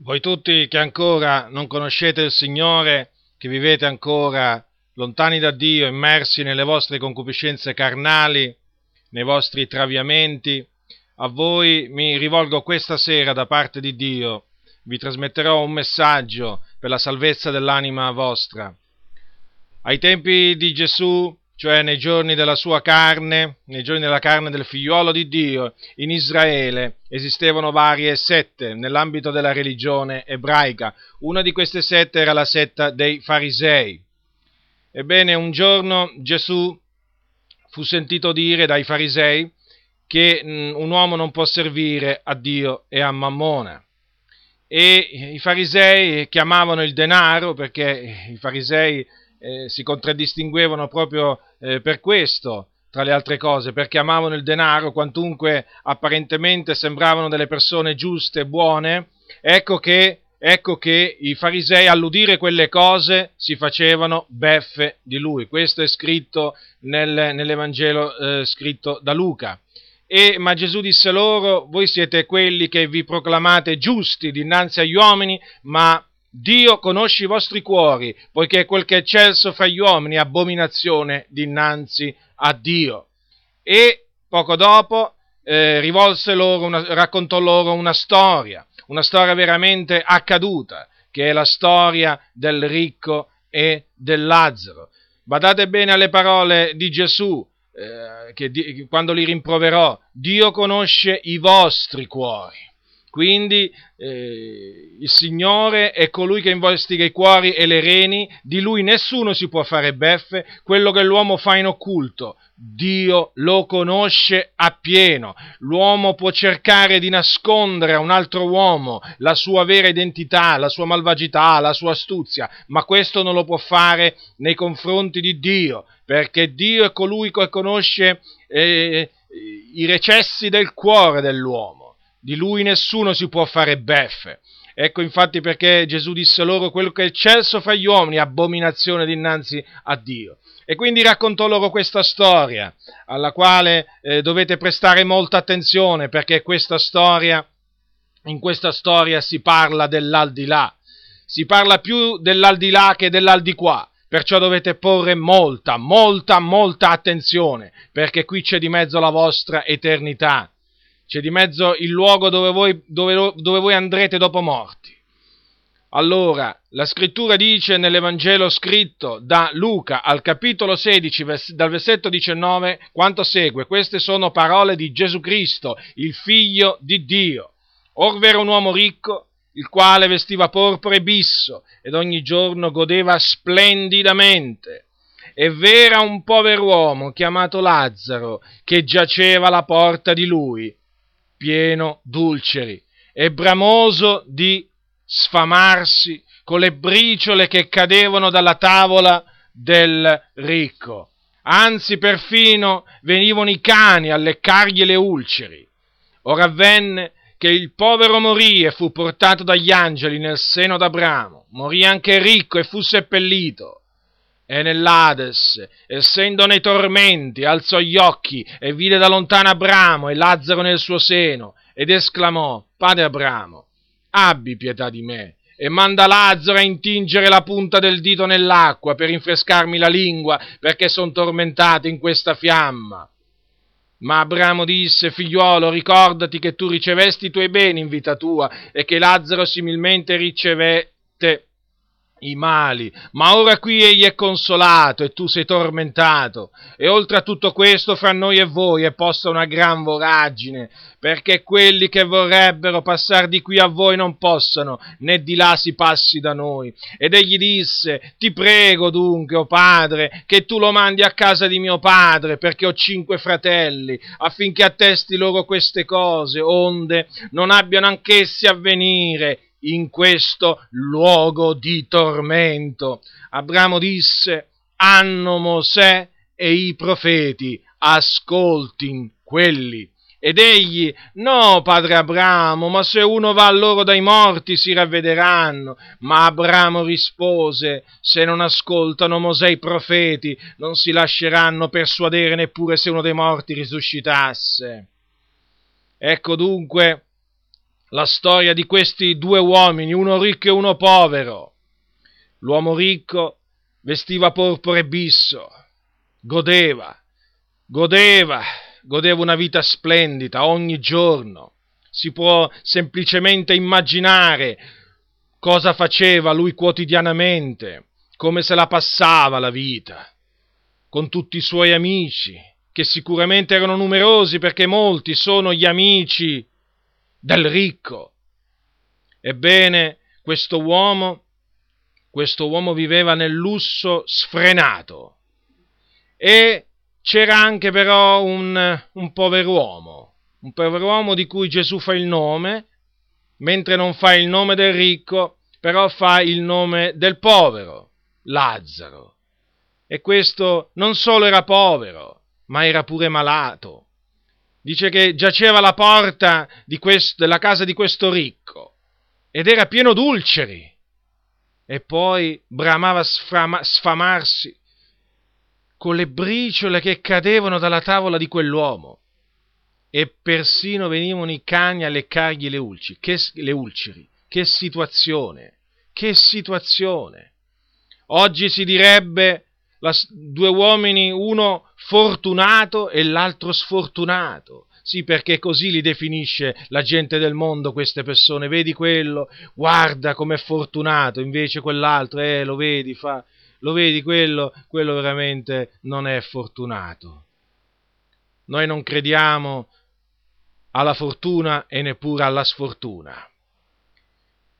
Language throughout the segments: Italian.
Voi tutti che ancora non conoscete il Signore, che vivete ancora lontani da Dio, immersi nelle vostre concupiscenze carnali, nei vostri traviamenti, a voi mi rivolgo questa sera da parte di Dio, vi trasmetterò un messaggio per la salvezza dell'anima vostra. Ai tempi di Gesù cioè nei giorni della sua carne, nei giorni della carne del figliuolo di Dio, in Israele esistevano varie sette nell'ambito della religione ebraica. Una di queste sette era la setta dei farisei. Ebbene, un giorno Gesù fu sentito dire dai farisei che mm, un uomo non può servire a Dio e a Mammona. E i farisei chiamavano il denaro perché i farisei eh, si contraddistinguevano proprio eh, per questo, tra le altre cose, perché amavano il denaro, quantunque apparentemente sembravano delle persone giuste buone, ecco che, ecco che i farisei all'udire quelle cose si facevano beffe di lui. Questo è scritto nel, nell'Evangelo eh, scritto da Luca. E, ma Gesù disse loro, voi siete quelli che vi proclamate giusti dinanzi agli uomini, ma Dio conosce i vostri cuori, poiché quel che è eccelso fra gli uomini è abominazione dinanzi a Dio. E poco dopo eh, rivolse loro una, raccontò loro una storia, una storia veramente accaduta, che è la storia del ricco e del Lazzaro. Badate bene alle parole di Gesù, eh, che, quando li rimproverò, Dio conosce i vostri cuori. Quindi eh, il Signore è colui che investiga i cuori e le reni, di lui nessuno si può fare beffe, quello che l'uomo fa in occulto, Dio lo conosce appieno. L'uomo può cercare di nascondere a un altro uomo la sua vera identità, la sua malvagità, la sua astuzia, ma questo non lo può fare nei confronti di Dio, perché Dio è colui che conosce eh, i recessi del cuore dell'uomo di lui nessuno si può fare beffe. Ecco infatti perché Gesù disse loro quello che è eccelso fra gli uomini, abominazione dinanzi a Dio. E quindi raccontò loro questa storia, alla quale eh, dovete prestare molta attenzione, perché questa storia, in questa storia si parla dell'aldilà, si parla più dell'aldilà che dell'aldiquà. Perciò dovete porre molta, molta, molta attenzione, perché qui c'è di mezzo la vostra eternità c'è di mezzo il luogo dove voi, dove, dove voi andrete dopo morti. Allora, la scrittura dice nell'Evangelo scritto da Luca al capitolo 16, dal versetto 19, quanto segue. Queste sono parole di Gesù Cristo, il figlio di Dio. Orve era un uomo ricco, il quale vestiva porpora e bisso, ed ogni giorno godeva splendidamente. E v'era un pover'uomo chiamato Lazzaro, che giaceva alla porta di lui pieno d'ulceri e bramoso di sfamarsi con le briciole che cadevano dalla tavola del ricco. Anzi, perfino venivano i cani a leccargli le ulceri. Ora avvenne che il povero morì e fu portato dagli angeli nel seno d'Abramo. Morì anche ricco e fu seppellito e nell'Ades, essendo nei tormenti, alzò gli occhi e vide da lontano Abramo e Lazzaro nel suo seno, ed esclamò, Padre Abramo, abbi pietà di me, e manda Lazzaro a intingere la punta del dito nell'acqua per rinfrescarmi la lingua, perché son tormentato in questa fiamma. Ma Abramo disse, figliuolo, ricordati che tu ricevesti i tuoi beni in vita tua, e che Lazzaro similmente ricevette i mali, ma ora qui egli è consolato e tu sei tormentato. E oltre a tutto questo, fra noi e voi è posta una gran voragine, perché quelli che vorrebbero passare di qui a voi non possono, né di là si passi da noi. Ed egli disse, ti prego dunque, o oh padre, che tu lo mandi a casa di mio padre, perché ho cinque fratelli, affinché attesti loro queste cose, onde non abbiano anch'essi a venire in questo luogo di tormento. Abramo disse, hanno Mosè e i profeti, ascoltin quelli. Ed egli, no, padre Abramo, ma se uno va a loro dai morti si ravvederanno. Ma Abramo rispose, se non ascoltano Mosè i profeti, non si lasceranno persuadere neppure se uno dei morti risuscitasse. Ecco dunque la storia di questi due uomini, uno ricco e uno povero. L'uomo ricco vestiva porpora e bisso, godeva, godeva, godeva una vita splendida ogni giorno. Si può semplicemente immaginare cosa faceva lui quotidianamente, come se la passava la vita, con tutti i suoi amici, che sicuramente erano numerosi perché molti sono gli amici del ricco. Ebbene, questo uomo, questo uomo viveva nel lusso sfrenato e c'era anche però un, un pover'uomo, un pover'uomo di cui Gesù fa il nome, mentre non fa il nome del ricco, però fa il nome del povero, Lazzaro. E questo non solo era povero, ma era pure malato. Dice che giaceva alla porta questo, della casa di questo ricco ed era pieno d'ulceri. E poi bramava sfama, sfamarsi con le briciole che cadevano dalla tavola di quell'uomo e persino venivano i cani a leccargli le, ulci, che, le ulceri. Che situazione, che situazione. Oggi si direbbe la, due uomini, uno fortunato e l'altro sfortunato. Sì, perché così li definisce la gente del mondo queste persone. Vedi quello, guarda com'è fortunato, invece quell'altro, eh, lo vedi, fa, lo vedi quello, quello veramente non è fortunato. Noi non crediamo alla fortuna e neppure alla sfortuna.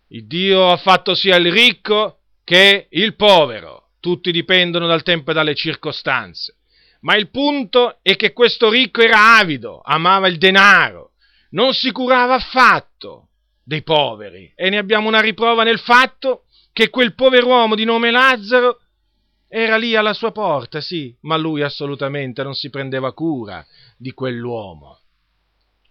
Il Dio ha fatto sia il ricco che il povero, tutti dipendono dal tempo e dalle circostanze. Ma il punto è che questo ricco era avido, amava il denaro, non si curava affatto dei poveri e ne abbiamo una riprova nel fatto che quel pover'uomo di nome Lazzaro era lì alla sua porta, sì, ma lui assolutamente non si prendeva cura di quell'uomo.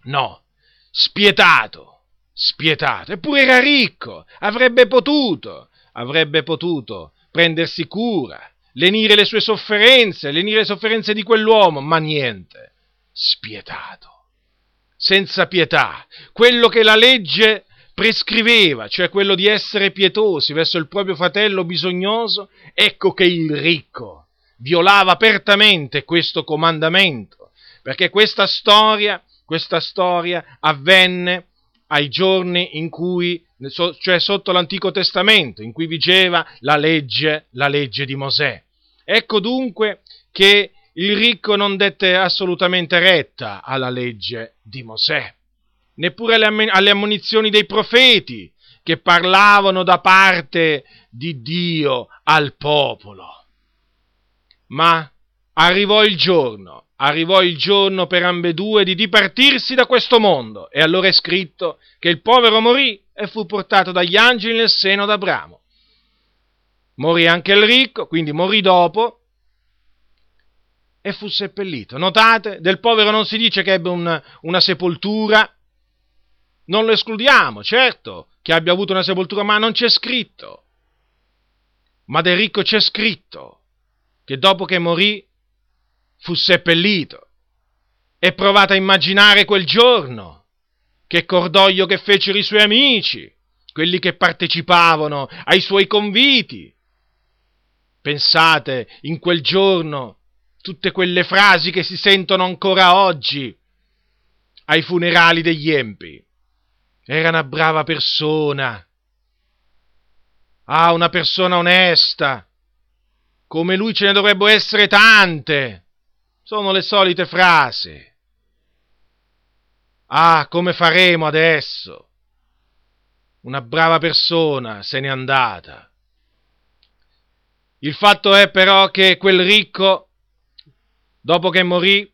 No, spietato, spietato, eppure era ricco, avrebbe potuto, avrebbe potuto prendersi cura, lenire le sue sofferenze, lenire le sofferenze di quell'uomo, ma niente, spietato, senza pietà, quello che la legge prescriveva, cioè quello di essere pietosi verso il proprio fratello bisognoso, ecco che il ricco violava apertamente questo comandamento, perché questa storia, questa storia avvenne ai giorni in cui, cioè sotto l'Antico Testamento, in cui vigeva la legge, la legge di Mosè. Ecco dunque che il ricco non dette assolutamente retta alla legge di Mosè neppure alle, ammonizioni dei profeti che parlavano da parte di Dio al popolo. Ma arrivò il giorno, arrivò il giorno per ambedue di dipartirsi da questo mondo, e allora è scritto che il povero morì e fu portato dagli angeli nel seno d'Abramo. Morì anche il ricco, quindi morì dopo, e fu seppellito. Notate, del povero non si dice che ebbe una, una sepoltura non lo escludiamo, certo, che abbia avuto una sepoltura, ma non c'è scritto. Ma del ricco c'è scritto che dopo che morì fu seppellito. E provate a immaginare quel giorno, che cordoglio che fecero i suoi amici, quelli che partecipavano ai suoi conviti. Pensate in quel giorno tutte quelle frasi che si sentono ancora oggi ai funerali degli empi. Era una brava persona. Ah, una persona onesta. Come lui ce ne dovrebbero essere tante. Sono le solite frasi. Ah, come faremo adesso? Una brava persona se n'è andata. Il fatto è però che quel ricco, dopo che morì,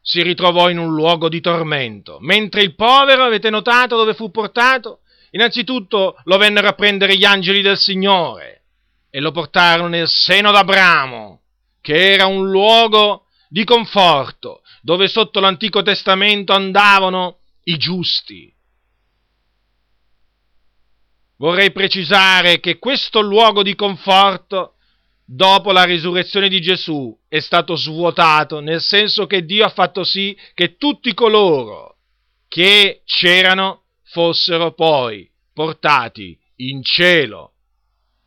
si ritrovò in un luogo di tormento, mentre il povero, avete notato dove fu portato? Innanzitutto lo vennero a prendere gli angeli del Signore e lo portarono nel seno d'Abramo, che era un luogo di conforto, dove sotto l'Antico Testamento andavano i giusti. Vorrei precisare che questo luogo di conforto dopo la risurrezione di Gesù è stato svuotato, nel senso che Dio ha fatto sì che tutti coloro che c'erano fossero poi portati in cielo,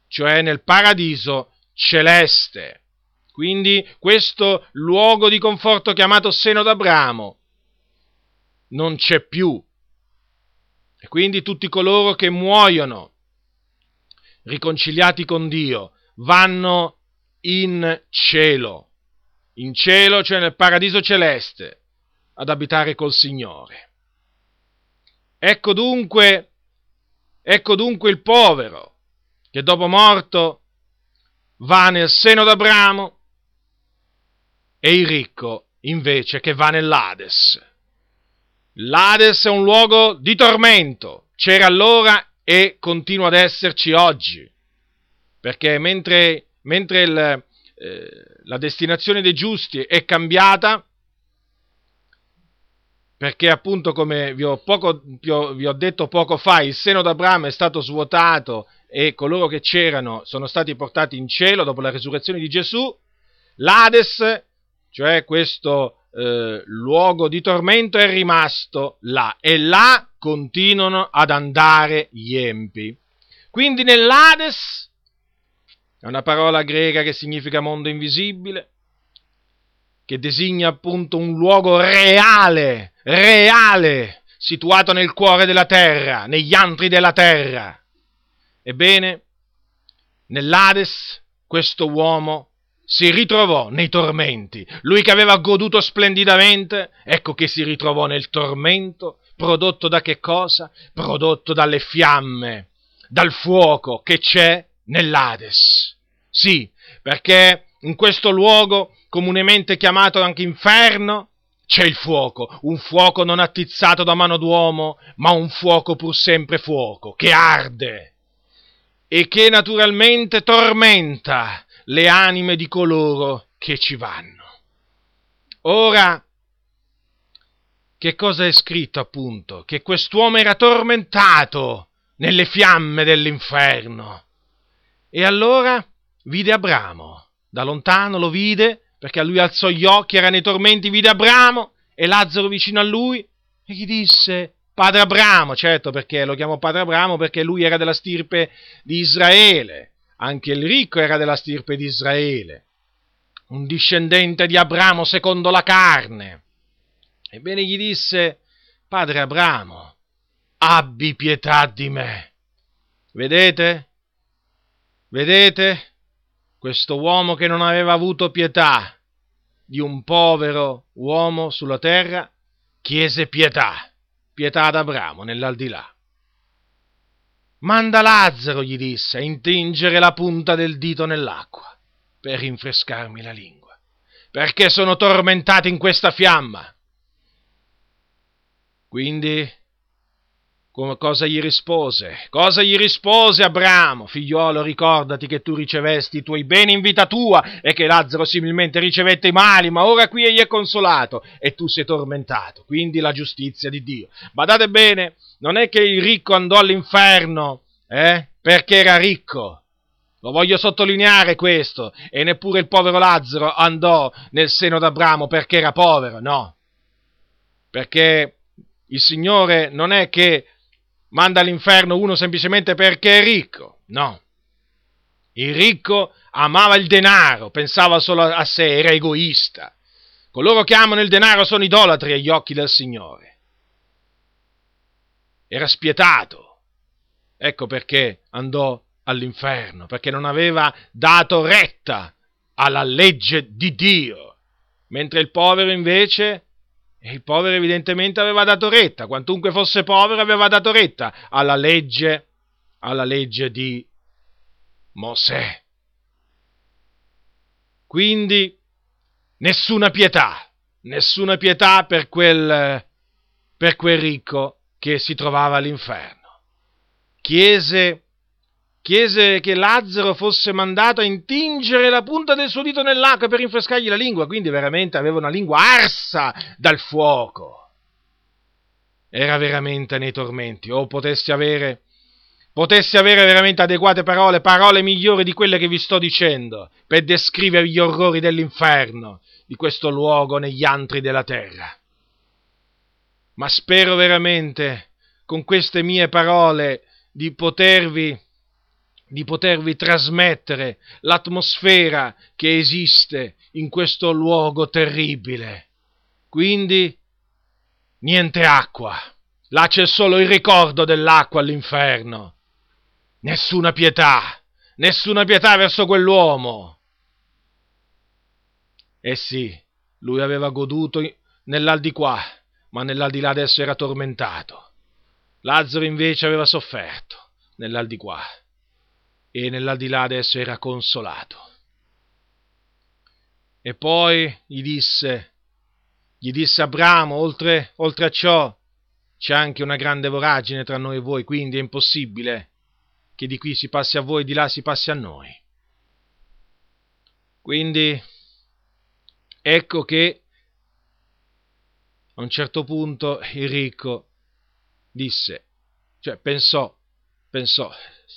cioè nel paradiso celeste. Quindi questo luogo di conforto chiamato seno d'Abramo non c'è più. E quindi tutti coloro che muoiono riconciliati con Dio vanno in cielo, in cielo, cioè nel paradiso celeste, ad abitare col Signore. Ecco dunque, ecco dunque il povero che dopo morto va nel seno d'Abramo e il ricco invece che va nell'Ades. L'Ades è un luogo di tormento, c'era allora e continua ad esserci oggi, perché mentre, mentre il, eh, la destinazione dei giusti è cambiata, perché appunto come vi ho, poco, vi ho, detto poco fa, il seno d'Abramo è stato svuotato e coloro che c'erano sono stati portati in cielo dopo la resurrezione di Gesù, l'Ades, cioè questo eh, luogo di tormento, è rimasto là e là continuano ad andare gli empi. Quindi nell'Ades, è una parola greca che significa mondo invisibile, che designa appunto un luogo reale, reale, situato nel cuore della terra, negli antri della terra. Ebbene, nell'Ades questo uomo si ritrovò nei tormenti. Lui che aveva goduto splendidamente, ecco che si ritrovò nel tormento, prodotto da che cosa? Prodotto dalle fiamme, dal fuoco che c'è nell'Ades. Sì, perché in questo luogo, comunemente chiamato anche inferno, c'è il fuoco, un fuoco non attizzato da mano d'uomo, ma un fuoco pur sempre fuoco, che arde e che naturalmente tormenta le anime di coloro che ci vanno. Ora, che cosa è scritto appunto? Che quest'uomo era tormentato nelle fiamme dell'inferno. E allora vide Abramo, da lontano lo vide, perché a lui alzò gli occhi, era nei tormenti, vide Abramo e Lazzaro vicino a lui e gli disse, Padre Abramo, certo perché lo chiamò Padre Abramo perché lui era della stirpe di Israele, anche il ricco era della stirpe di Israele, un discendente di Abramo secondo la carne. Ebbene gli disse, Padre Abramo, abbi pietà di me. Vedete? Vedete? Questo uomo che non aveva avuto pietà di un povero uomo sulla terra, chiese pietà, pietà ad Abramo nell'aldilà. Manda Lazzaro, gli disse, a intingere la punta del dito nell'acqua per rinfrescarmi la lingua, perché sono tormentato in questa fiamma. Quindi, come cosa gli rispose? Cosa gli rispose Abramo? Figliuolo, ricordati che tu ricevesti i tuoi beni in vita tua e che Lazzaro similmente ricevette i mali, ma ora qui egli è consolato e tu sei tormentato. Quindi la giustizia di Dio. Badate bene, non è che il ricco andò all'inferno, eh? Perché era ricco. Lo voglio sottolineare questo. E neppure il povero Lazzaro andò nel seno d'Abramo perché era povero, no. Perché il Signore non è che manda all'inferno uno semplicemente perché è ricco, no. Il ricco amava il denaro, pensava solo a sé, era egoista. Coloro che amano il denaro sono idolatri agli occhi del Signore era spietato. Ecco perché andò all'inferno, perché non aveva dato retta alla legge di Dio, mentre il povero invece, il povero evidentemente aveva dato retta, quantunque fosse povero aveva dato retta alla legge, alla legge di Mosè. Quindi nessuna pietà, nessuna pietà per quel, per quel ricco che si trovava all'inferno. Chiese, chiese che Lazzaro fosse mandato a intingere la punta del suo dito nell'acqua per rinfrescargli la lingua, quindi veramente aveva una lingua arsa dal fuoco. Era veramente nei tormenti, o potessi avere, potessi avere veramente adeguate parole, parole migliori di quelle che vi sto dicendo, per descrivere gli orrori dell'inferno, di questo luogo negli antri della terra. Ma spero veramente, con queste mie parole di potervi, di potervi trasmettere l'atmosfera che esiste in questo luogo terribile. Quindi niente acqua. Là c'è solo il ricordo dell'acqua all'inferno. Nessuna pietà, nessuna pietà verso quell'uomo. Eh sì, lui aveva goduto nell'aldilà, ma nell'aldilà adesso era tormentato. Lazzaro invece aveva sofferto nell'aldilà e nell'aldilà adesso era consolato. E poi gli disse, gli disse Abramo, oltre, oltre a ciò, c'è anche una grande voragine tra noi e voi, quindi è impossibile che di qui si passi a voi e di là si passi a noi. Quindi ecco che a un certo punto il ricco disse, cioè pensò, pensò,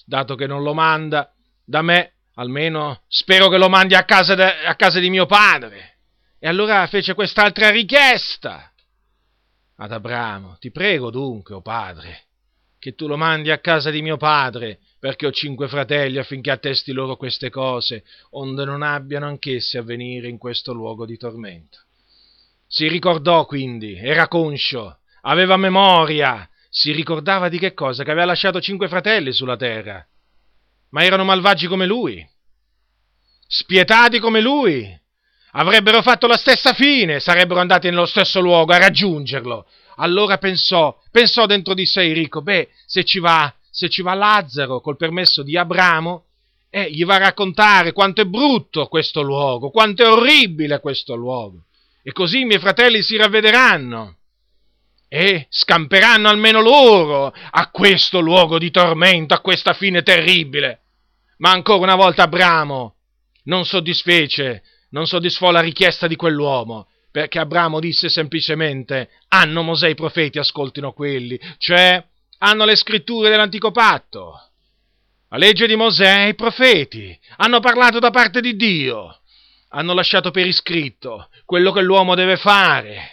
dato che non lo manda da me, almeno spero che lo mandi a casa, de, a casa di mio padre. E allora fece quest'altra richiesta ad Abramo, ti prego dunque, o oh padre, che tu lo mandi a casa di mio padre, perché ho cinque fratelli affinché attesti loro queste cose, onde non abbiano anch'essi a venire in questo luogo di tormento. Si ricordò quindi, era conscio, aveva memoria si ricordava di che cosa? Che aveva lasciato cinque fratelli sulla terra, ma erano malvagi come lui, spietati come lui, avrebbero fatto la stessa fine, sarebbero andati nello stesso luogo a raggiungerlo. Allora pensò, pensò dentro di sé Enrico, beh, se ci va, se ci va Lazzaro col permesso di Abramo, eh, gli va a raccontare quanto è brutto questo luogo, quanto è orribile questo luogo. E così i miei fratelli si ravvederanno e scamperanno almeno loro a questo luogo di tormento, a questa fine terribile. Ma ancora una volta Abramo non soddisfece, non soddisfò la richiesta di quell'uomo, perché Abramo disse semplicemente hanno Mosè i profeti, ascoltino quelli, cioè hanno le scritture dell'antico patto. La legge di Mosè e i profeti hanno parlato da parte di Dio, hanno lasciato per iscritto quello che l'uomo deve fare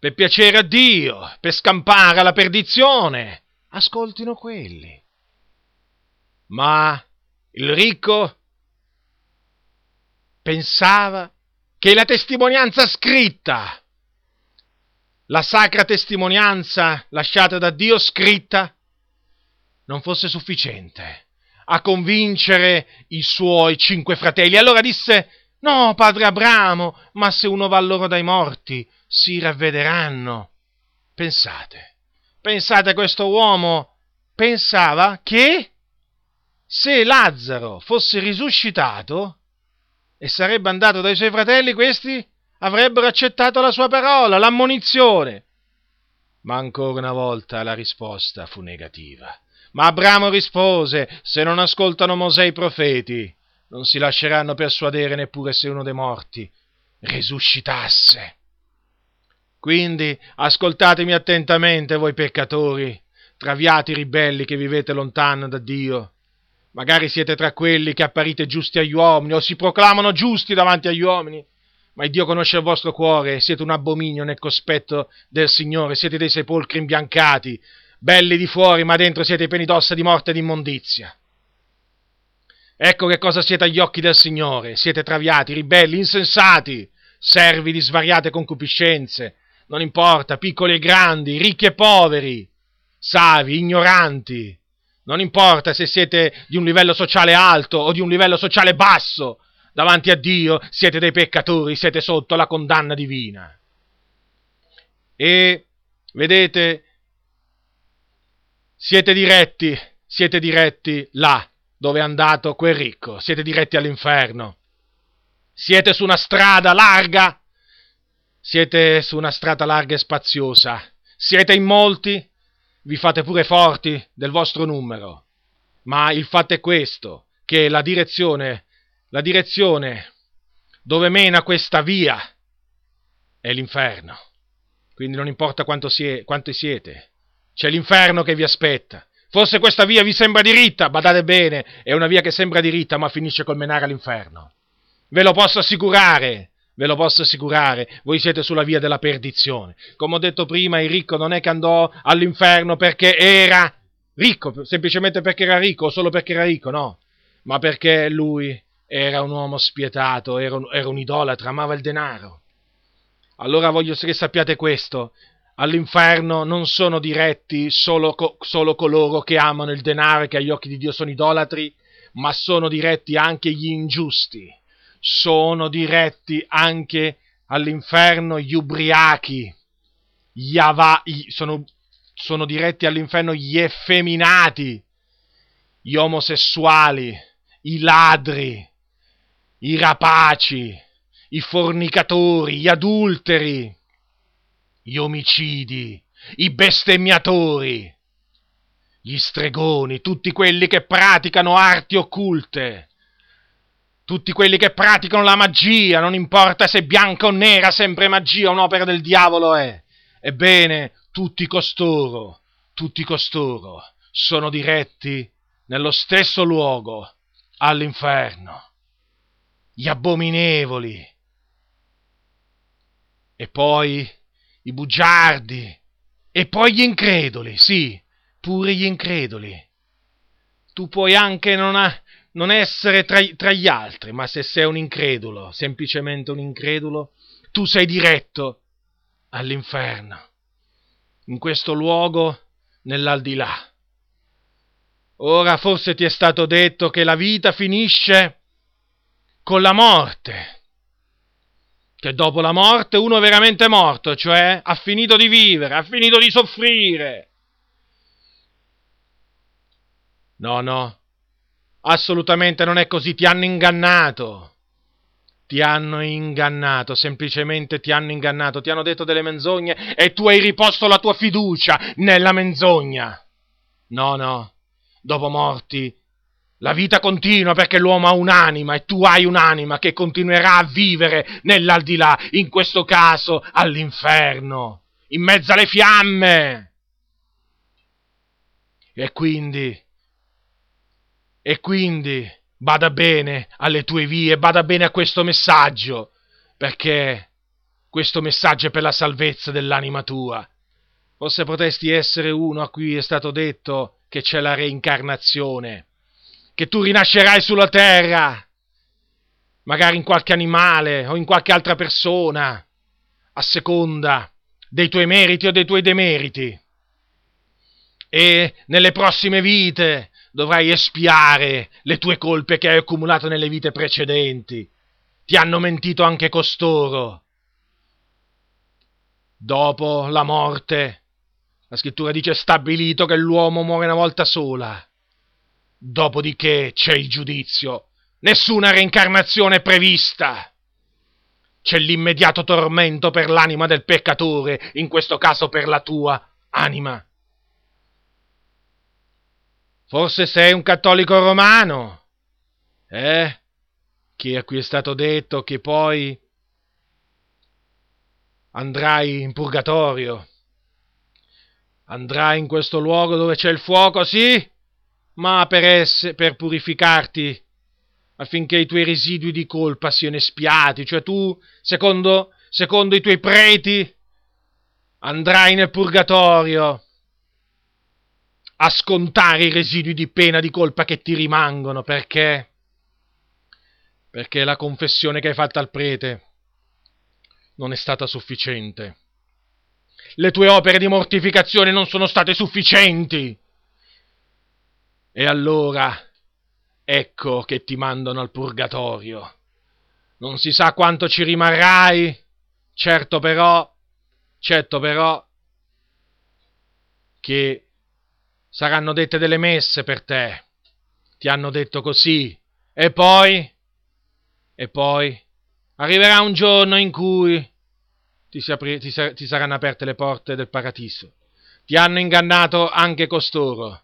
per piacere a Dio, per scampare alla perdizione, ascoltino quelli. Ma il ricco pensava che la testimonianza scritta, la sacra testimonianza lasciata da Dio scritta, non fosse sufficiente a convincere i suoi cinque fratelli. Allora disse, no, padre Abramo, ma se uno va loro dai morti, si ravvederanno. Pensate, pensate questo uomo pensava che se Lazzaro fosse risuscitato e sarebbe andato dai suoi fratelli, questi avrebbero accettato la sua parola, l'ammonizione. Ma ancora una volta la risposta fu negativa. Ma Abramo rispose, se non ascoltano Mosè i profeti, non si lasceranno persuadere neppure se uno dei morti risuscitasse. Quindi ascoltatemi attentamente voi peccatori, traviati ribelli che vivete lontano da Dio. Magari siete tra quelli che apparite giusti agli uomini o si proclamano giusti davanti agli uomini, ma Dio conosce il vostro cuore, siete un abominio nel cospetto del Signore, siete dei sepolcri imbiancati, belli di fuori, ma dentro siete pieni d'ossa di morte e di immondizia. Ecco che cosa siete agli occhi del Signore, siete traviati, ribelli, insensati, servi di svariate concupiscenze, non importa, piccoli e grandi, ricchi e poveri, savi, ignoranti, non importa se siete di un livello sociale alto o di un livello sociale basso, davanti a Dio siete dei peccatori, siete sotto la condanna divina. E vedete, siete diretti, siete diretti là dove è andato quel ricco, siete diretti all'inferno. Siete su una strada larga siete su una strada larga e spaziosa. Siete in molti? Vi fate pure forti del vostro numero. Ma il fatto è questo, che la direzione, la direzione dove mena questa via è l'inferno. Quindi non importa quanto sie, quanti siete, c'è l'inferno che vi aspetta. Forse questa via vi sembra diritta, badate bene, è una via che sembra diritta ma finisce col menare all'inferno. Ve lo posso assicurare, ve lo posso assicurare, voi siete sulla via della perdizione. Come ho detto prima, il ricco non è che andò all'inferno perché era ricco, semplicemente perché era ricco o solo perché era ricco, no, ma perché lui era un uomo spietato, era un, era un idolatra, amava il denaro. Allora voglio che sappiate questo, all'inferno non sono diretti solo, solo, coloro che amano il denaro e che agli occhi di Dio sono idolatri, ma sono diretti anche gli ingiusti sono diretti anche all'inferno gli ubriachi, gli ava, sono, sono diretti all'inferno gli effeminati, gli omosessuali, i ladri, i rapaci, i fornicatori, gli adulteri, gli omicidi, i bestemmiatori, gli stregoni, tutti quelli che praticano arti occulte, tutti quelli che praticano la magia, non importa se bianca o nera, sempre magia, un'opera del diavolo è. Ebbene, tutti costoro, tutti costoro sono diretti nello stesso luogo, all'inferno. Gli abominevoli. E poi i bugiardi. E poi gli increduli, sì, pure gli increduli. Tu puoi anche non, ha, non essere tra, tra gli altri, ma se sei un incredulo, semplicemente un incredulo, tu sei diretto all'inferno, in questo luogo nell'aldilà. Ora forse ti è stato detto che la vita finisce con la morte, che dopo la morte uno è veramente morto, cioè ha finito di vivere, ha finito di soffrire. No, no, Assolutamente non è così, ti hanno ingannato. Ti hanno ingannato, semplicemente ti hanno ingannato, ti hanno detto delle menzogne e tu hai riposto la tua fiducia nella menzogna. No, no, dopo morti la vita continua perché l'uomo ha un'anima e tu hai un'anima che continuerà a vivere nell'aldilà, in questo caso all'inferno, in mezzo alle fiamme. E quindi e quindi bada bene alle tue vie, bada bene a questo messaggio, perché questo messaggio è per la salvezza dell'anima tua. Forse potresti essere uno a cui è stato detto che c'è la reincarnazione, che tu rinascerai sulla terra, magari in qualche animale o in qualche altra persona, a seconda dei tuoi meriti o dei tuoi demeriti. E nelle prossime vite dovrai espiare le tue colpe che hai accumulato nelle vite precedenti. Ti hanno mentito anche costoro. Dopo la morte, la scrittura dice stabilito che l'uomo muore una volta sola. Dopodiché c'è il giudizio. Nessuna reincarnazione è prevista. C'è l'immediato tormento per l'anima del peccatore, in questo caso per la tua anima. Forse sei un cattolico romano, eh? Che a cui è stato detto che poi andrai in purgatorio. Andrai in questo luogo dove c'è il fuoco, sì, ma per, esse, per purificarti, affinché i tuoi residui di colpa siano espiati. Cioè tu, secondo, secondo i tuoi preti, andrai nel purgatorio a scontare i residui di pena di colpa che ti rimangono, perché? Perché la confessione che hai fatto al prete non è stata sufficiente. Le tue opere di mortificazione non sono state sufficienti. E allora ecco che ti mandano al purgatorio. Non si sa quanto ci rimarrai, certo però, certo però, che saranno dette delle messe per te. Ti hanno detto così. E poi? E poi? Arriverà un giorno in cui ti, apri, ti, ti saranno aperte le porte del paradiso. Ti hanno ingannato anche costoro.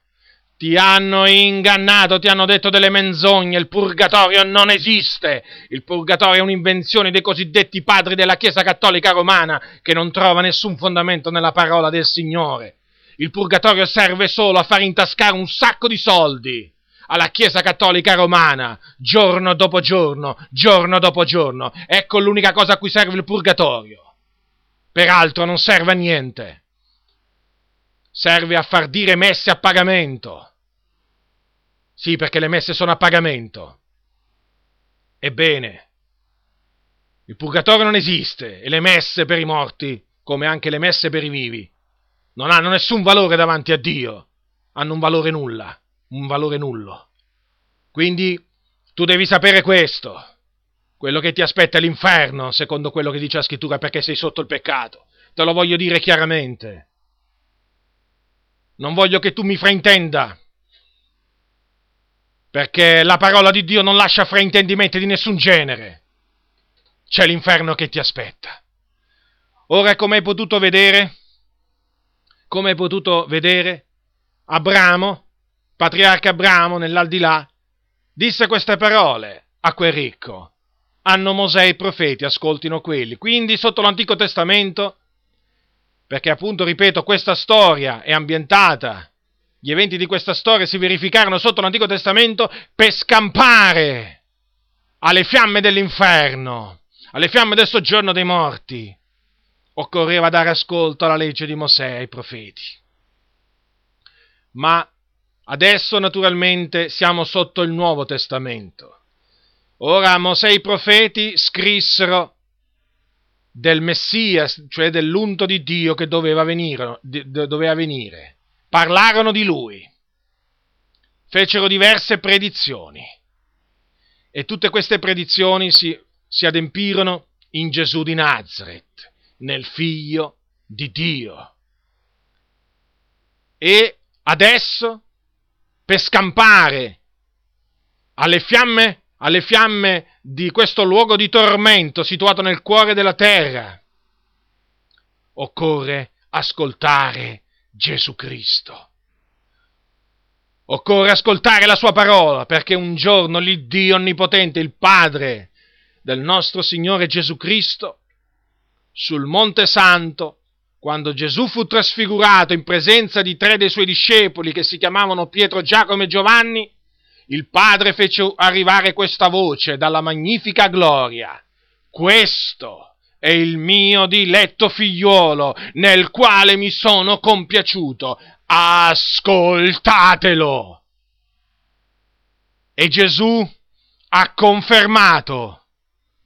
Ti hanno ingannato, ti hanno detto delle menzogne, il purgatorio non esiste. Il purgatorio è un'invenzione dei cosiddetti padri della Chiesa Cattolica Romana che non trova nessun fondamento nella parola del Signore. Il purgatorio serve solo a far intascare un sacco di soldi alla Chiesa Cattolica Romana, giorno dopo giorno, giorno dopo giorno. Ecco l'unica cosa a cui serve il purgatorio. Peraltro non serve a niente. Serve a far dire messe a pagamento. Sì, perché le messe sono a pagamento. Ebbene, il purgatorio non esiste e le messe per i morti, come anche le messe per i vivi, non hanno nessun valore davanti a Dio, hanno un valore nulla un valore nullo. Quindi tu devi sapere questo. Quello che ti aspetta è l'inferno, secondo quello che dice la scrittura, perché sei sotto il peccato. Te lo voglio dire chiaramente. Non voglio che tu mi fraintenda, perché la parola di Dio non lascia fraintendimenti di nessun genere. C'è l'inferno che ti aspetta. Ora, come hai potuto vedere, come hai potuto vedere, Abramo patriarca Abramo nell'aldilà, disse queste parole a quel ricco. Hanno Mosè e i profeti, ascoltino quelli. Quindi sotto l'Antico Testamento, perché appunto, ripeto, questa storia è ambientata, gli eventi di questa storia si verificarono sotto l'Antico Testamento per scampare alle fiamme dell'inferno, alle fiamme del soggiorno dei morti. Occorreva dare ascolto alla legge di Mosè e ai profeti. Ma Adesso naturalmente siamo sotto il Nuovo Testamento. Ora Mosè e i profeti scrissero del Messia, cioè dell'unto di Dio che doveva venire, doveva venire. Parlarono di lui. Fecero diverse predizioni. E tutte queste predizioni si, si adempirono in Gesù di Nazareth, nel figlio di Dio. E adesso per scampare alle fiamme, alle fiamme di questo luogo di tormento situato nel cuore della terra. Occorre ascoltare Gesù Cristo. Occorre ascoltare la sua parola perché un giorno l'Iddio Onnipotente, il Padre del nostro Signore Gesù Cristo, sul Monte Santo, quando Gesù fu trasfigurato in presenza di tre dei suoi discepoli che si chiamavano Pietro, Giacomo e Giovanni, il Padre fece arrivare questa voce dalla magnifica gloria. Questo è il mio diletto figliuolo, nel quale mi sono compiaciuto. Ascoltatelo! E Gesù ha confermato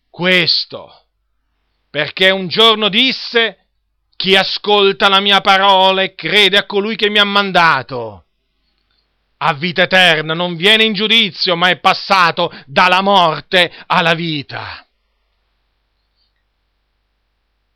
questo, perché un giorno disse, chi ascolta la mia parola e crede a colui che mi ha mandato ha vita eterna, non viene in giudizio, ma è passato dalla morte alla vita.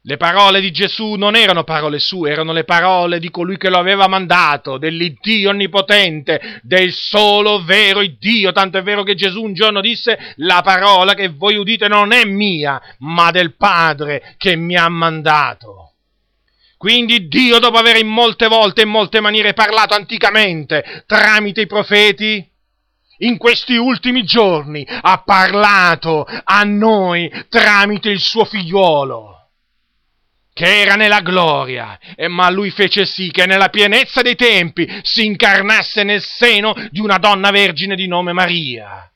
Le parole di Gesù non erano parole sue, erano le parole di colui che lo aveva mandato, dell'Iddio onnipotente, del solo vero Iddio, tanto è vero che Gesù un giorno disse, la parola che voi udite non è mia, ma del Padre che mi ha mandato. Quindi Dio, dopo aver in molte volte e in molte maniere parlato anticamente tramite i profeti, in questi ultimi giorni ha parlato a noi tramite il suo figliuolo, che era nella gloria, e ma lui fece sì che nella pienezza dei tempi si incarnasse nel seno di una donna vergine di nome Maria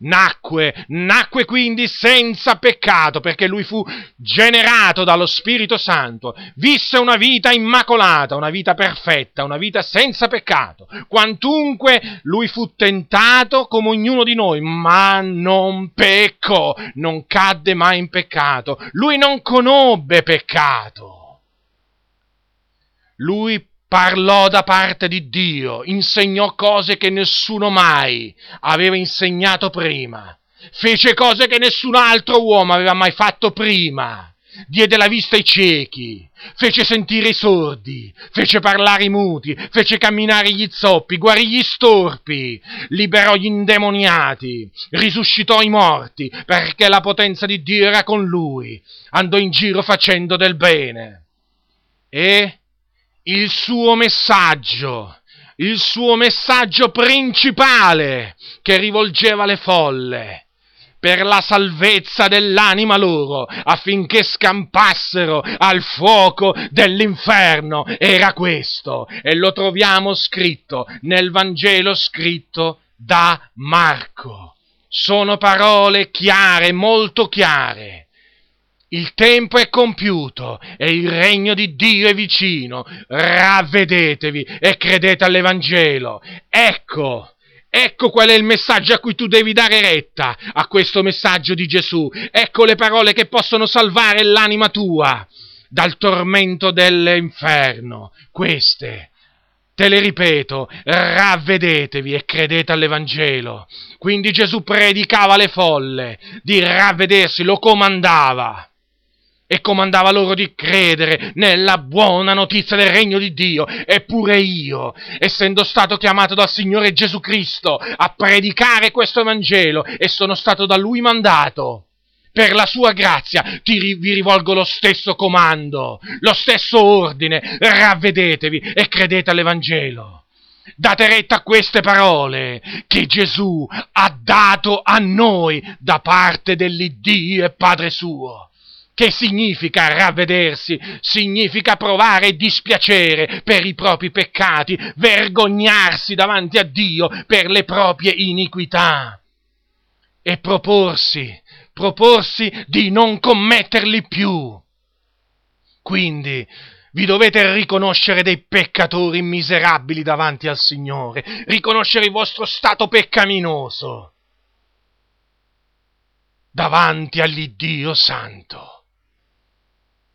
Nacque, nacque quindi senza peccato, perché lui fu generato dallo Spirito Santo, visse una vita immacolata, una vita perfetta, una vita senza peccato. Quantunque lui fu tentato come ognuno di noi, ma non peccò, non cadde mai in peccato. Lui non conobbe peccato. Lui parlò da parte di Dio, insegnò cose che nessuno mai aveva insegnato prima, fece cose che nessun altro uomo aveva mai fatto prima, diede la vista ai ciechi, fece sentire i sordi, fece parlare i muti, fece camminare gli zoppi, guarì gli storpi, liberò gli indemoniati, risuscitò i morti, perché la potenza di Dio era con lui, andò in giro facendo del bene. E il suo messaggio, il suo messaggio principale che rivolgeva alle folle per la salvezza dell'anima loro, affinché scampassero al fuoco dell'inferno. Era questo, e lo troviamo scritto nel Vangelo scritto da Marco. Sono parole chiare, molto chiare. Il tempo è compiuto e il regno di Dio è vicino. Ravvedetevi e credete all'Evangelo. Ecco, ecco qual è il messaggio a cui tu devi dare retta, a questo messaggio di Gesù. Ecco le parole che possono salvare l'anima tua dal tormento dell'inferno. Queste Te le ripeto, ravvedetevi e credete all'Evangelo. Quindi Gesù predicava alle folle di ravvedersi, lo comandava e comandava loro di credere nella buona notizia del regno di Dio. Eppure io, essendo stato chiamato dal Signore Gesù Cristo a predicare questo Evangelo e sono stato da Lui mandato, per la sua grazia ti, vi rivolgo lo stesso comando, lo stesso ordine, ravvedetevi e credete all'Evangelo. Date retta a queste parole che Gesù ha dato a noi da parte dell'Iddio e Padre suo. Che significa ravvedersi? Significa provare dispiacere per i propri peccati, vergognarsi davanti a Dio per le proprie iniquità e proporsi proporsi di non commetterli più. Quindi vi dovete riconoscere dei peccatori miserabili davanti al Signore, riconoscere il vostro stato peccaminoso davanti all'Iddio Santo.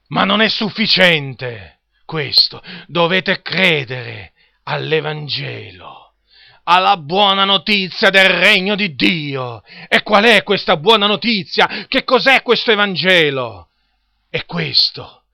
Ma non è sufficiente questo, dovete credere all'Evangelo alla buona notizia del regno di Dio. E qual è questa buona notizia? Che cos'è questo Evangelo? È questo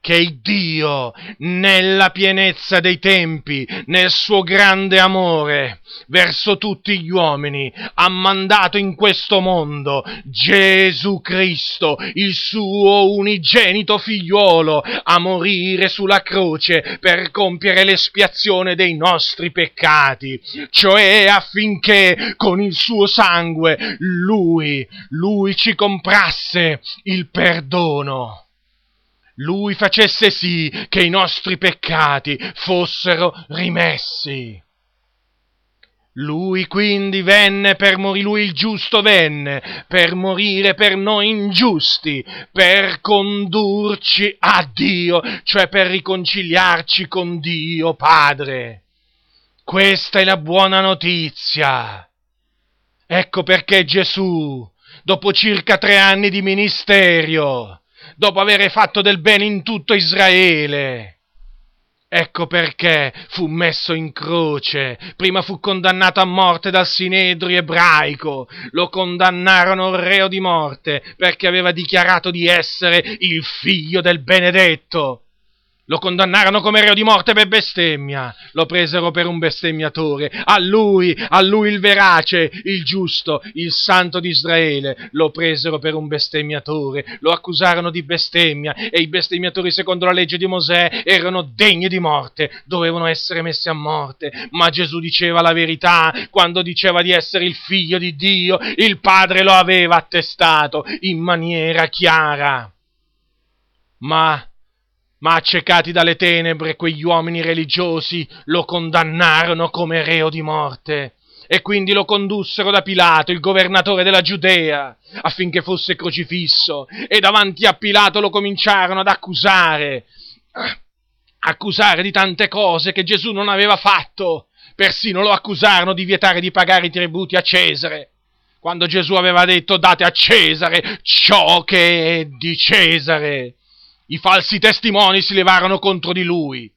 che Dio, nella pienezza dei tempi, nel suo grande amore verso tutti gli uomini, ha mandato in questo mondo Gesù Cristo, il suo unigenito figliuolo, a morire sulla croce per compiere l'espiazione dei nostri peccati, cioè affinché con il suo sangue lui, lui ci comprasse il perdono lui facesse sì che i nostri peccati fossero rimessi. Lui quindi venne per morire, lui il giusto venne per morire per noi ingiusti, per condurci a Dio, cioè per riconciliarci con Dio Padre. Questa è la buona notizia. Ecco perché Gesù, dopo circa tre anni di ministerio, dopo aver fatto del bene in tutto Israele. Ecco perché fu messo in croce, prima fu condannato a morte dal sinedrio ebraico, lo condannarono reo di morte perché aveva dichiarato di essere il figlio del benedetto. Lo condannarono come reo di morte per bestemmia, lo presero per un bestemmiatore. A lui, a lui il verace, il giusto, il santo di Israele, lo presero per un bestemmiatore, lo accusarono di bestemmia e i bestemmiatori secondo la legge di Mosè erano degni di morte, dovevano essere messi a morte. Ma Gesù diceva la verità quando diceva di essere il figlio di Dio, il Padre lo aveva attestato in maniera chiara. Ma ma accecati dalle tenebre quegli uomini religiosi lo condannarono come reo di morte e quindi lo condussero da Pilato, il governatore della Giudea, affinché fosse crocifisso. E davanti a Pilato lo cominciarono ad accusare, accusare di tante cose che Gesù non aveva fatto, persino lo accusarono di vietare di pagare i tributi a Cesare. Quando Gesù aveva detto date a Cesare ciò che è di Cesare i falsi testimoni si levarono contro di lui.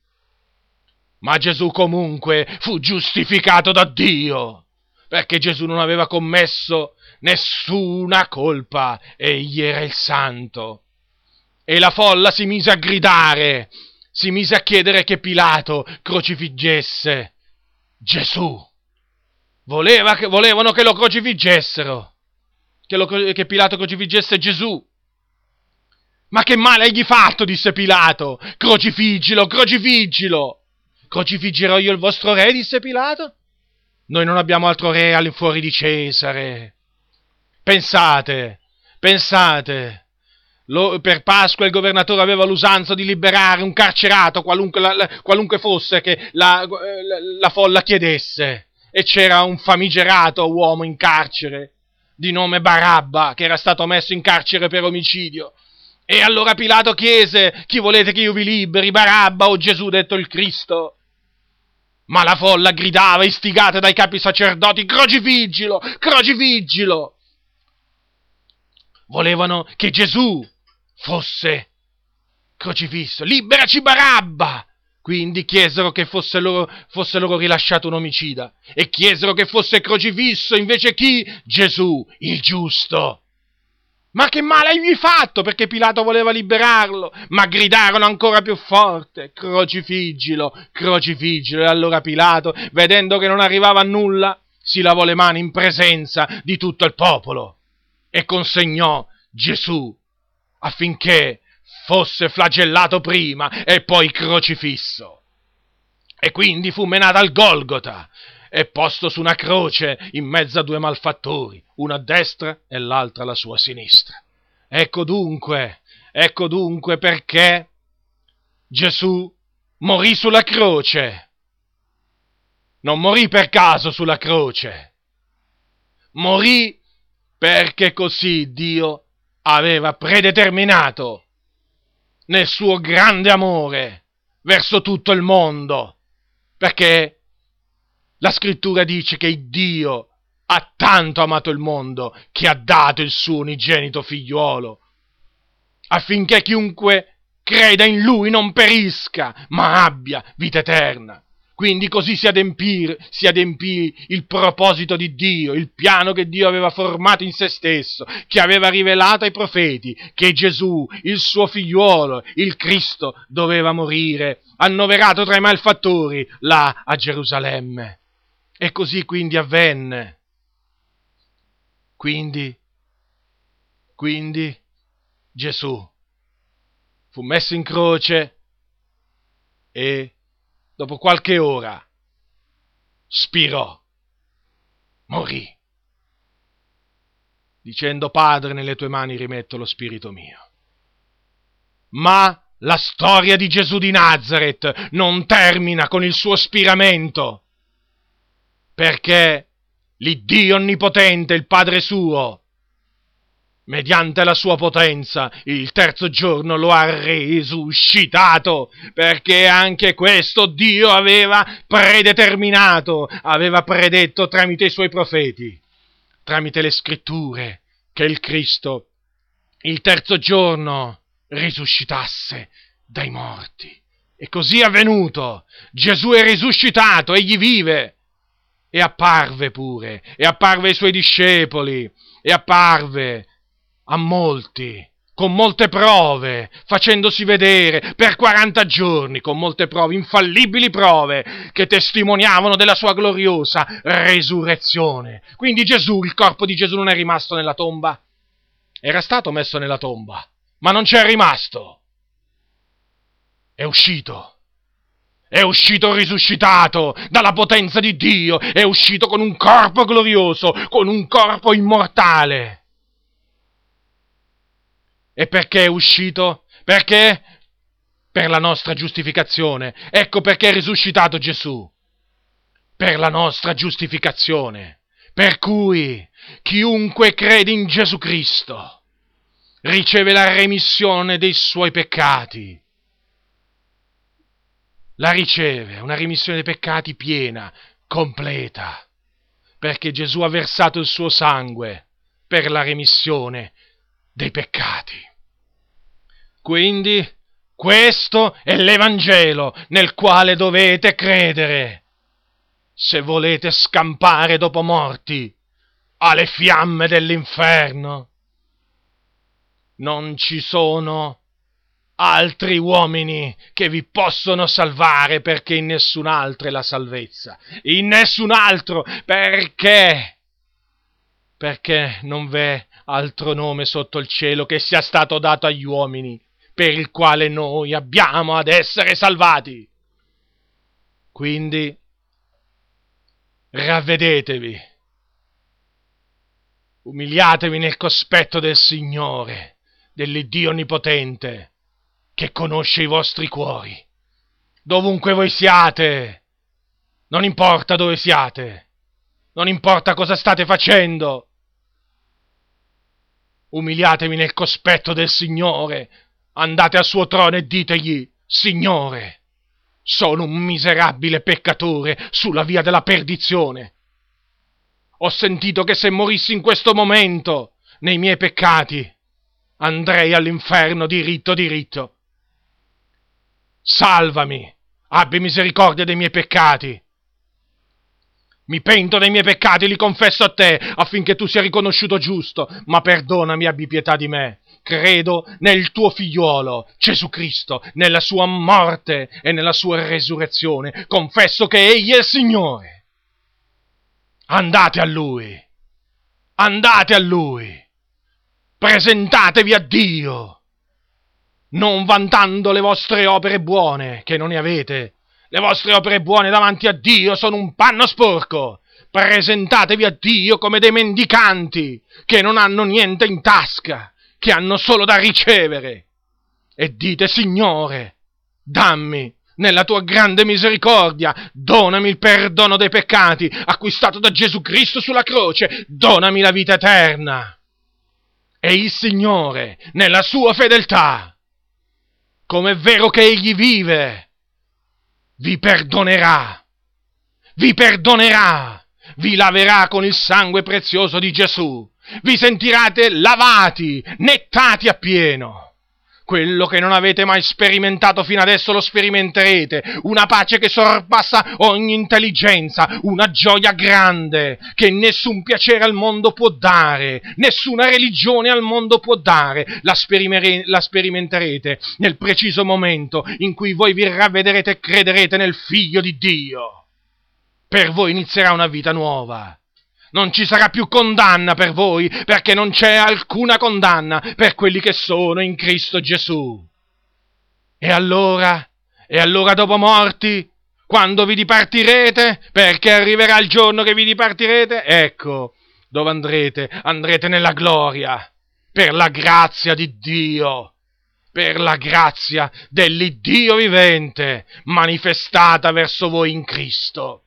Ma Gesù comunque fu giustificato da Dio, perché Gesù non aveva commesso nessuna colpa, egli era il santo. E la folla si mise a gridare, si mise a chiedere che Pilato crocifiggesse Gesù. Voleva che, volevano che lo crocifiggessero, che, lo, che Pilato crocifiggesse Gesù. Ma che male hai fatto? disse Pilato. Crocifiggilo, crocifiggilo. Crocifiggerò io il vostro re? disse Pilato. Noi non abbiamo altro re all'infuori di Cesare. Pensate, pensate. Lo, per Pasqua il governatore aveva l'usanza di liberare un carcerato, qualunque, la, qualunque fosse che la, la, la folla chiedesse. e c'era un famigerato uomo in carcere di nome Barabba che era stato messo in carcere per omicidio. E allora Pilato chiese, chi volete che io vi liberi, Barabba o Gesù detto il Cristo? Ma la folla gridava, istigata dai capi sacerdoti, crocifiggilo, crocifiggilo! Volevano che Gesù fosse crocifisso. Liberaci Barabba! Quindi chiesero che fosse loro, fosse loro rilasciato un omicida e chiesero che fosse crocifisso invece chi? Gesù, il giusto. Ma che male hai fatto? Perché Pilato voleva liberarlo. Ma gridarono ancora più forte: Crocifiggilo, crocifiggilo. E allora Pilato, vedendo che non arrivava a nulla, si lavò le mani in presenza di tutto il popolo e consegnò Gesù affinché fosse flagellato prima e poi crocifisso. E quindi fu menato al Golgota e posto su una croce in mezzo a due malfattori, uno a destra e l'altro alla sua sinistra. Ecco dunque, ecco dunque perché Gesù morì sulla croce. Non morì per caso sulla croce. Morì perché così Dio aveva predeterminato nel suo grande amore verso tutto il mondo, perché la scrittura dice che Dio ha tanto amato il mondo che ha dato il suo unigenito figliuolo, affinché chiunque creda in lui non perisca, ma abbia vita eterna. Quindi così si adempì, si adempì il proposito di Dio, il piano che Dio aveva formato in se stesso, che aveva rivelato ai profeti, che Gesù, il suo figliuolo, il Cristo, doveva morire, annoverato tra i malfattori, là a Gerusalemme. E così quindi avvenne. Quindi, quindi Gesù fu messo in croce e dopo qualche ora, spirò, morì, dicendo Padre, nelle tue mani rimetto lo spirito mio. Ma la storia di Gesù di Nazareth non termina con il suo spiramento, perché l'Iddio Onnipotente, il Padre suo, mediante la sua potenza, il terzo giorno lo ha risuscitato, perché anche questo Dio aveva predeterminato, aveva predetto tramite i suoi profeti, tramite le scritture, che il Cristo il terzo giorno risuscitasse dai morti. E così è avvenuto. Gesù è risuscitato, egli vive. E apparve pure, e apparve ai suoi discepoli, e apparve a molti, con molte prove, facendosi vedere per 40 giorni, con molte prove, infallibili prove, che testimoniavano della sua gloriosa resurrezione. Quindi Gesù, il corpo di Gesù non è rimasto nella tomba, era stato messo nella tomba, ma non c'è rimasto. È uscito. È uscito risuscitato dalla potenza di Dio, è uscito con un corpo glorioso, con un corpo immortale. E perché è uscito? Perché? Per la nostra giustificazione. Ecco perché è risuscitato Gesù. Per la nostra giustificazione. Per cui chiunque crede in Gesù Cristo riceve la remissione dei suoi peccati. La riceve, una remissione dei peccati piena, completa, perché Gesù ha versato il suo sangue per la remissione dei peccati. Quindi questo è l'Evangelo nel quale dovete credere se volete scampare dopo morti alle fiamme dell'inferno. Non ci sono altri uomini che vi possono salvare perché in nessun altro è la salvezza. In nessun altro perché? Perché non v'è altro nome sotto il cielo che sia stato dato agli uomini, per il quale noi abbiamo ad essere salvati. Quindi ravvedetevi, umiliatevi nel cospetto del Signore, dell'Iddio Onnipotente, che conosce i vostri cuori, dovunque voi siate, non importa dove siate, Non importa cosa state facendo. Umiliatevi nel cospetto del Signore. Andate al suo trono e ditegli, Signore, sono un miserabile peccatore sulla via della perdizione. Ho sentito che se morissi in questo momento, nei miei peccati, andrei all'inferno diritto diritto. Salvami, abbi misericordia dei miei peccati. Mi pento dei miei peccati, li confesso a te, affinché tu sia riconosciuto giusto, ma perdonami, abbi pietà di me. Credo nel tuo figliuolo, Gesù Cristo, nella sua morte e nella sua resurrezione. Confesso che Egli è il Signore. Andate a Lui. Andate a Lui. Presentatevi a Dio. Non vantando le vostre opere buone, che non ne avete, le vostre opere buone davanti a Dio sono un panno sporco. Presentatevi a Dio come dei mendicanti che non hanno niente in tasca, che hanno solo da ricevere. E dite, Signore, dammi nella tua grande misericordia, donami il perdono dei peccati acquistato da Gesù Cristo sulla croce, donami la vita eterna. E il Signore, nella sua fedeltà, come è vero che Egli vive, vi perdonerà, vi perdonerà, vi laverà con il sangue prezioso di Gesù, vi sentirate lavati, nettati appieno. Quello che non avete mai sperimentato fino adesso lo sperimenterete, una pace che sorpassa ogni intelligenza, una gioia grande che nessun piacere al mondo può dare, nessuna religione al mondo può dare, la, sperimere- la sperimenterete nel preciso momento in cui voi vi ravvederete e crederete nel Figlio di Dio. Per voi inizierà una vita nuova non ci sarà più condanna per voi, perché non c'è alcuna condanna per quelli che sono in Cristo Gesù. E allora, e allora dopo morti, quando vi dipartirete, perché arriverà il giorno che vi dipartirete, ecco dove andrete, andrete nella gloria, per la grazia di Dio, per la grazia dell'Iddio vivente, manifestata verso voi in Cristo.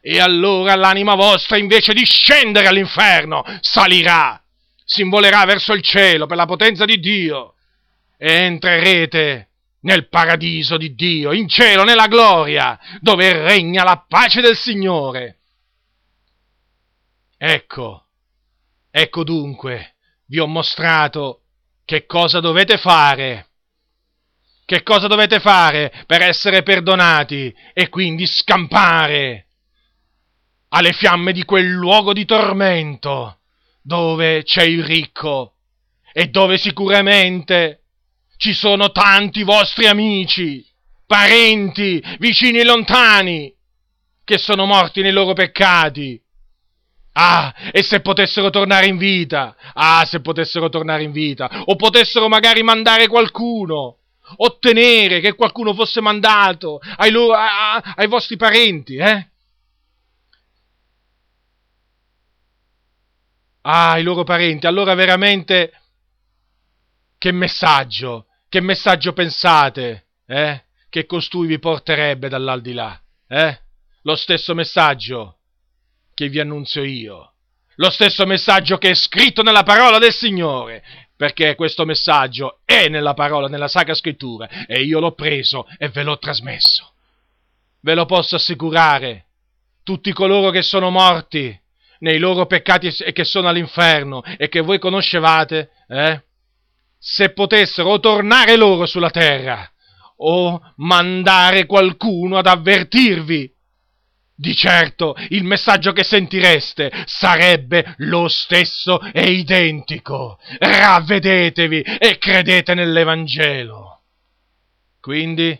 E allora l'anima vostra, invece di scendere all'inferno, salirà, si involerà verso il cielo per la potenza di Dio e entrerete nel paradiso di Dio, in cielo, nella gloria, dove regna la pace del Signore. Ecco, ecco dunque, vi ho mostrato che cosa dovete fare. Che cosa dovete fare per essere perdonati e quindi scampare alle fiamme di quel luogo di tormento dove c'è il ricco e dove sicuramente ci sono tanti vostri amici, parenti, vicini e lontani, che sono morti nei loro peccati. Ah, e se potessero tornare in vita, ah, se potessero tornare in vita, o potessero magari mandare qualcuno, ottenere che qualcuno fosse mandato ai, loro, a, a, ai vostri parenti, eh? Ah, i loro parenti, allora veramente che messaggio, che messaggio pensate, eh? Che costui vi porterebbe dall'aldilà, eh? Lo stesso messaggio che vi annunzio io, lo stesso messaggio che è scritto nella parola del Signore, perché questo messaggio è nella parola, nella Sacra Scrittura, e io l'ho preso e ve l'ho trasmesso. Ve lo posso assicurare, tutti coloro che sono morti nei loro peccati e che sono all'inferno e che voi conoscevate, eh? se potessero tornare loro sulla terra o mandare qualcuno ad avvertirvi, di certo il messaggio che sentireste sarebbe lo stesso e identico. Ravvedetevi e credete nell'Evangelo. Quindi,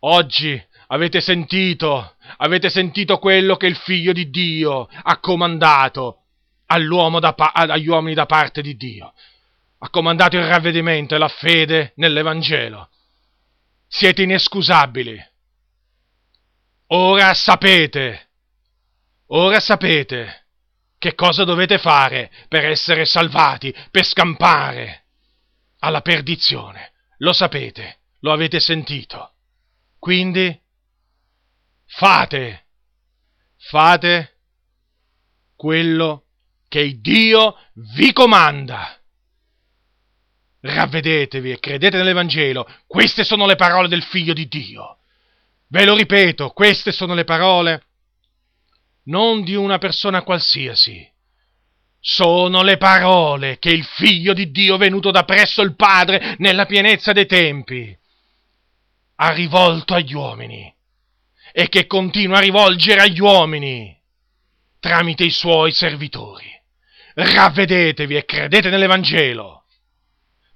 oggi Avete sentito, avete sentito quello che il figlio di Dio ha comandato pa- agli uomini da parte di Dio. Ha comandato il ravvedimento e la fede nell'Evangelo. Siete inescusabili. Ora sapete, ora sapete che cosa dovete fare per essere salvati, per scampare alla perdizione. Lo sapete, lo avete sentito. Quindi fate, fate quello che Dio vi comanda. Ravvedetevi e credete nell'Evangelo. Queste sono le parole del Figlio di Dio. Ve lo ripeto, queste sono le parole non di una persona qualsiasi. Sono le parole che il Figlio di Dio venuto da presso il Padre nella pienezza dei tempi ha rivolto agli uomini e che continua a rivolgere agli uomini tramite i suoi servitori. Ravvedetevi e credete nell'Evangelo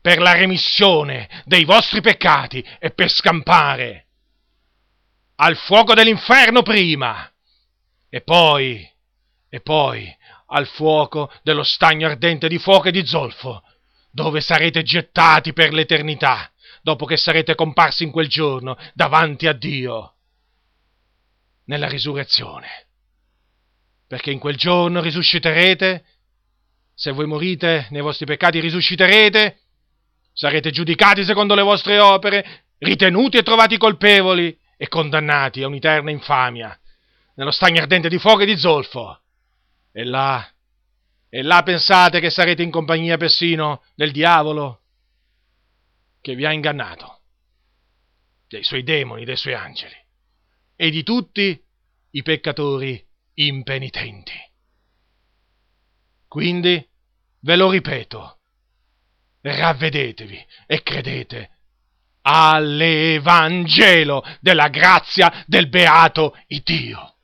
per la remissione dei vostri peccati e per scampare al fuoco dell'inferno prima e poi, e poi al fuoco dello stagno ardente di fuoco e di zolfo, dove sarete gettati per l'eternità, dopo che sarete comparsi in quel giorno davanti a Dio, nella risurrezione. Perché in quel giorno risusciterete, se voi morite nei vostri peccati risusciterete, sarete giudicati secondo le vostre opere, ritenuti e trovati colpevoli e condannati a un'eterna infamia nello stagno ardente di fuoco e di zolfo. E là, e là pensate che sarete in compagnia persino del diavolo che vi ha ingannato, dei suoi demoni, dei suoi angeli e di tutti i peccatori impenitenti. Quindi, ve lo ripeto, ravvedetevi e credete all'Evangelo della grazia del beato Dio.